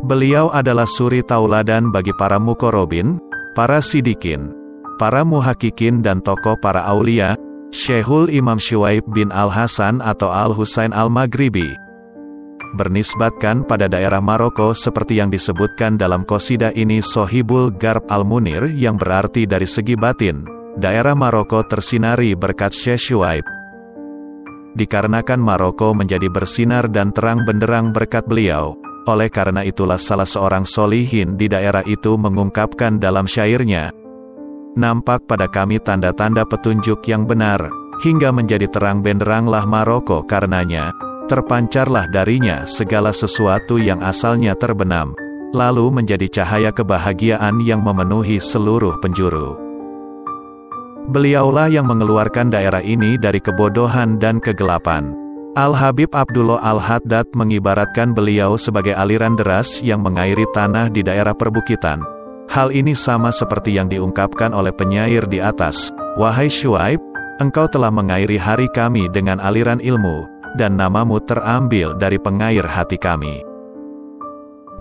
Beliau adalah suri tauladan bagi para mukorobin, para sidikin, para muhakikin dan tokoh para aulia, Syekhul Imam Shuaib bin Al-Hasan atau Al-Husain Al-Maghribi. Bernisbatkan pada daerah Maroko seperti yang disebutkan dalam kosida ini Sohibul Garb Al-Munir yang berarti dari segi batin, daerah Maroko tersinari berkat Syekh Shuaib. Dikarenakan Maroko menjadi bersinar dan terang benderang berkat beliau, oleh karena itulah salah seorang solihin di daerah itu mengungkapkan dalam syairnya, Nampak pada kami tanda-tanda petunjuk yang benar, hingga menjadi terang benderanglah Maroko karenanya, terpancarlah darinya segala sesuatu yang asalnya terbenam, lalu menjadi cahaya kebahagiaan yang memenuhi seluruh penjuru. Beliaulah yang mengeluarkan daerah ini dari kebodohan dan kegelapan. Al-Habib Abdullah Al-Haddad mengibaratkan beliau sebagai aliran deras yang mengairi tanah di daerah perbukitan. Hal ini sama seperti yang diungkapkan oleh penyair di atas, Wahai Shuaib, engkau telah mengairi hari kami dengan aliran ilmu, dan namamu terambil dari pengair hati kami.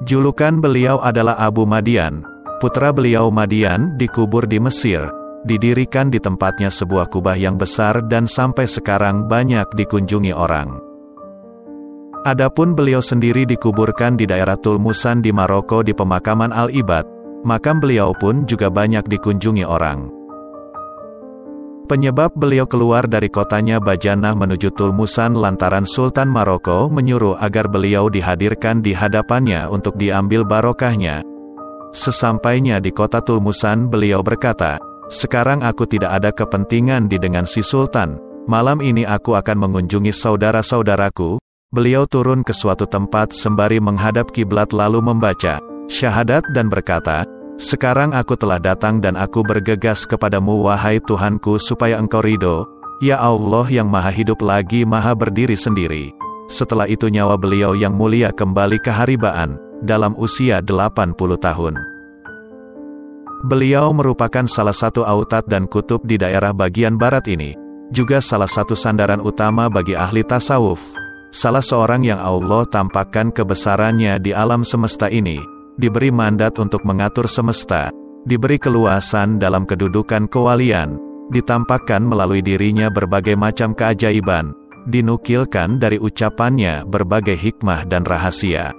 Julukan beliau adalah Abu Madian, putra beliau Madian dikubur di Mesir, Didirikan di tempatnya sebuah kubah yang besar dan sampai sekarang banyak dikunjungi orang. Adapun beliau sendiri dikuburkan di daerah Tulmusan di Maroko di pemakaman Al-Ibad, makam beliau pun juga banyak dikunjungi orang. Penyebab beliau keluar dari kotanya Bajanah menuju Tulmusan lantaran Sultan Maroko menyuruh agar beliau dihadirkan di hadapannya untuk diambil barokahnya. Sesampainya di kota Tulmusan beliau berkata, sekarang aku tidak ada kepentingan di dengan si Sultan. Malam ini aku akan mengunjungi saudara-saudaraku. Beliau turun ke suatu tempat sembari menghadap kiblat lalu membaca syahadat dan berkata, Sekarang aku telah datang dan aku bergegas kepadamu wahai Tuhanku supaya engkau ridho, Ya Allah yang maha hidup lagi maha berdiri sendiri. Setelah itu nyawa beliau yang mulia kembali ke haribaan, dalam usia 80 tahun. Beliau merupakan salah satu autat dan kutub di daerah bagian barat ini, juga salah satu sandaran utama bagi ahli tasawuf. Salah seorang yang Allah tampakkan kebesarannya di alam semesta ini, diberi mandat untuk mengatur semesta, diberi keluasan dalam kedudukan kewalian, ditampakkan melalui dirinya berbagai macam keajaiban, dinukilkan dari ucapannya berbagai hikmah dan rahasia.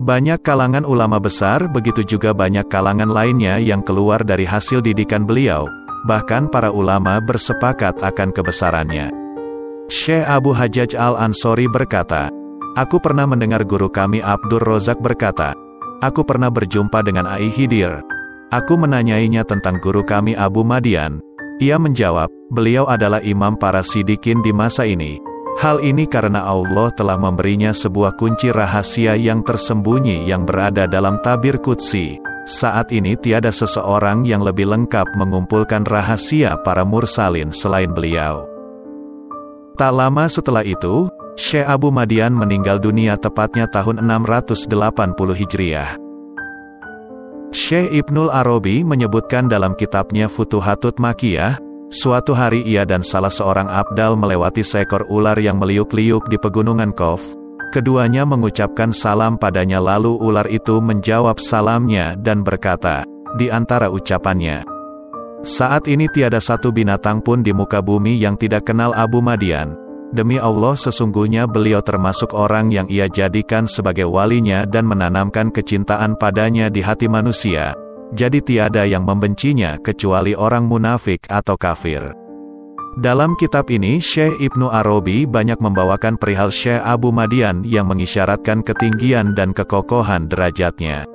Banyak kalangan ulama besar, begitu juga banyak kalangan lainnya yang keluar dari hasil didikan beliau, bahkan para ulama bersepakat akan kebesarannya. Syekh Abu Hajjaj Al-Ansori berkata, Aku pernah mendengar guru kami Abdur Rozak berkata, Aku pernah berjumpa dengan Ai Hidir. Aku menanyainya tentang guru kami Abu Madian. Ia menjawab, beliau adalah imam para sidikin di masa ini. Hal ini karena Allah telah memberinya sebuah kunci rahasia yang tersembunyi yang berada dalam tabir kutsi. Saat ini tiada seseorang yang lebih lengkap mengumpulkan rahasia para mursalin selain beliau. Tak lama setelah itu, Syekh Abu Madian meninggal dunia tepatnya tahun 680 Hijriah. Syekh Ibnul Arabi menyebutkan dalam kitabnya Futuhatut Makiyah, Suatu hari ia dan salah seorang abdal melewati seekor ular yang meliuk-liuk di pegunungan Kof. Keduanya mengucapkan salam padanya lalu ular itu menjawab salamnya dan berkata, di antara ucapannya, Saat ini tiada satu binatang pun di muka bumi yang tidak kenal Abu Madian. Demi Allah sesungguhnya beliau termasuk orang yang ia jadikan sebagai walinya dan menanamkan kecintaan padanya di hati manusia jadi tiada yang membencinya kecuali orang munafik atau kafir. Dalam kitab ini Syekh Ibnu Arabi banyak membawakan perihal Syekh Abu Madian yang mengisyaratkan ketinggian dan kekokohan derajatnya.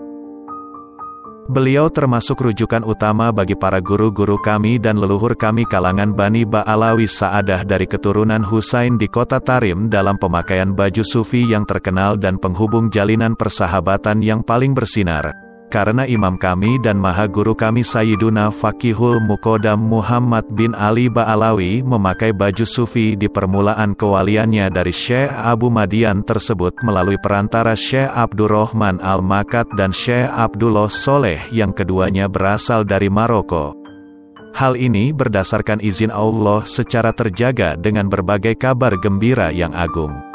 Beliau termasuk rujukan utama bagi para guru-guru kami dan leluhur kami kalangan Bani Ba'alawi Sa'adah dari keturunan Husain di kota Tarim dalam pemakaian baju sufi yang terkenal dan penghubung jalinan persahabatan yang paling bersinar karena imam kami dan maha guru kami Sayyiduna Fakihul Mukodam Muhammad bin Ali Ba'alawi memakai baju sufi di permulaan kewaliannya dari Syekh Abu Madian tersebut melalui perantara Syekh Abdurrahman Al-Makat dan Syekh Abdullah Soleh yang keduanya berasal dari Maroko. Hal ini berdasarkan izin Allah secara terjaga dengan berbagai kabar gembira yang agung.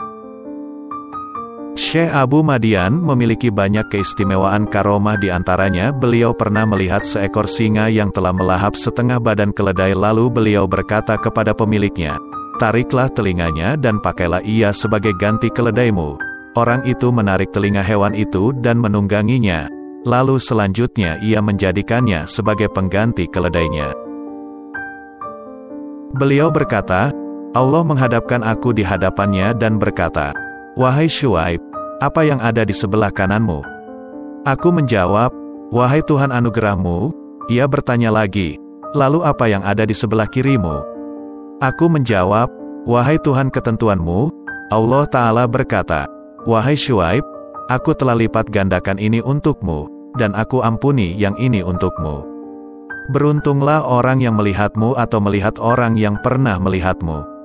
Syekh Abu Madian memiliki banyak keistimewaan karomah di antaranya beliau pernah melihat seekor singa yang telah melahap setengah badan keledai lalu beliau berkata kepada pemiliknya, Tariklah telinganya dan pakailah ia sebagai ganti keledaimu. Orang itu menarik telinga hewan itu dan menungganginya, lalu selanjutnya ia menjadikannya sebagai pengganti keledainya. Beliau berkata, Allah menghadapkan aku di hadapannya dan berkata, Wahai Shuaib, apa yang ada di sebelah kananmu? Aku menjawab, Wahai Tuhan anugerahmu, ia bertanya lagi, lalu apa yang ada di sebelah kirimu? Aku menjawab, Wahai Tuhan ketentuanmu, Allah Ta'ala berkata, Wahai Shuaib, aku telah lipat gandakan ini untukmu, dan aku ampuni yang ini untukmu. Beruntunglah orang yang melihatmu atau melihat orang yang pernah melihatmu.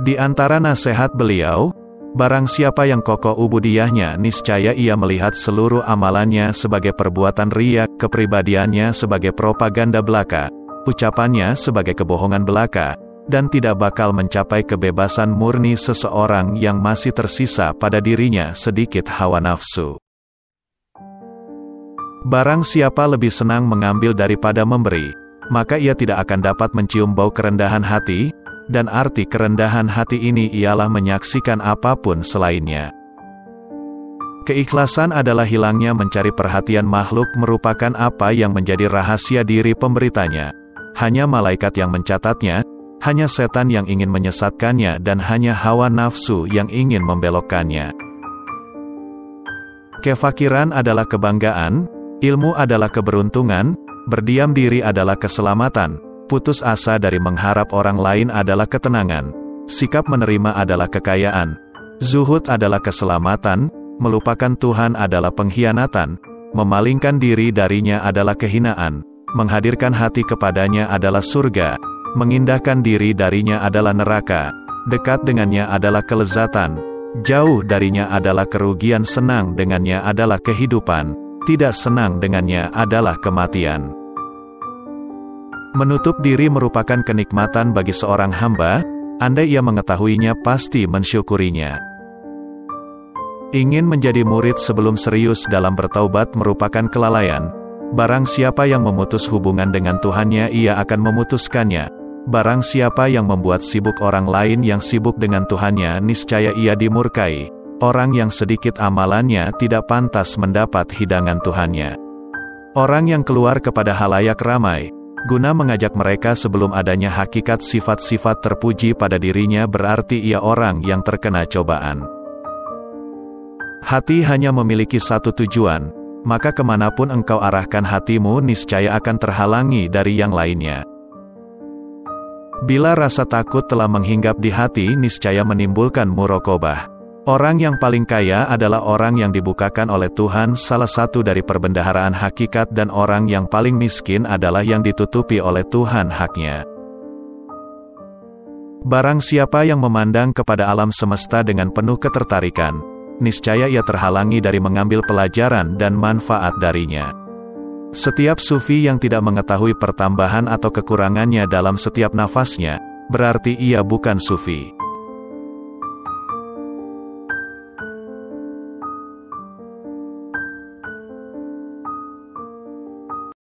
Di antara nasihat beliau, barang siapa yang kokoh ubudiyahnya niscaya ia melihat seluruh amalannya sebagai perbuatan riak, kepribadiannya sebagai propaganda belaka, ucapannya sebagai kebohongan belaka, dan tidak bakal mencapai kebebasan murni seseorang yang masih tersisa pada dirinya sedikit hawa nafsu. Barang siapa lebih senang mengambil daripada memberi, maka ia tidak akan dapat mencium bau kerendahan hati, dan arti kerendahan hati ini ialah menyaksikan apa pun selainnya. Keikhlasan adalah hilangnya mencari perhatian makhluk merupakan apa yang menjadi rahasia diri pemberitanya. Hanya malaikat yang mencatatnya, hanya setan yang ingin menyesatkannya dan hanya hawa nafsu yang ingin membelokkannya. Kefakiran adalah kebanggaan, ilmu adalah keberuntungan, berdiam diri adalah keselamatan, putus asa dari mengharap orang lain adalah ketenangan, sikap menerima adalah kekayaan, zuhud adalah keselamatan, melupakan Tuhan adalah pengkhianatan, memalingkan diri darinya adalah kehinaan, menghadirkan hati kepadanya adalah surga, mengindahkan diri darinya adalah neraka, dekat dengannya adalah kelezatan, jauh darinya adalah kerugian. Senang dengannya adalah kehidupan, tidak senang dengannya adalah kematian. Menutup diri merupakan kenikmatan bagi seorang hamba, andai ia mengetahuinya pasti mensyukurinya. Ingin menjadi murid sebelum serius dalam bertaubat merupakan kelalaian. Barang siapa yang memutus hubungan dengan Tuhannya ia akan memutuskannya. Barang siapa yang membuat sibuk orang lain yang sibuk dengan Tuhannya niscaya ia dimurkai. Orang yang sedikit amalannya tidak pantas mendapat hidangan Tuhannya. Orang yang keluar kepada halayak ramai, guna mengajak mereka sebelum adanya hakikat sifat-sifat terpuji pada dirinya berarti ia orang yang terkena cobaan. Hati hanya memiliki satu tujuan, maka ke mana pun engkau arahkan hatimu niscaya akan terhalangi dari yang lainnya. Bila rasa takut telah menghinggap di hati niscaya menimbulkan murokobah. Orang yang paling kaya adalah orang yang dibukakan oleh Tuhan salah satu dari perbendaharaan hakikat dan orang yang paling miskin adalah yang ditutupi oleh Tuhan haknya. Barang siapa yang memandang kepada alam semesta dengan penuh ketertarikan, niscaya ia terhalangi dari mengambil pelajaran dan manfaat darinya. Setiap sufi yang tidak mengetahui pertambahan atau kekurangannya dalam setiap nafasnya, berarti ia bukan sufi.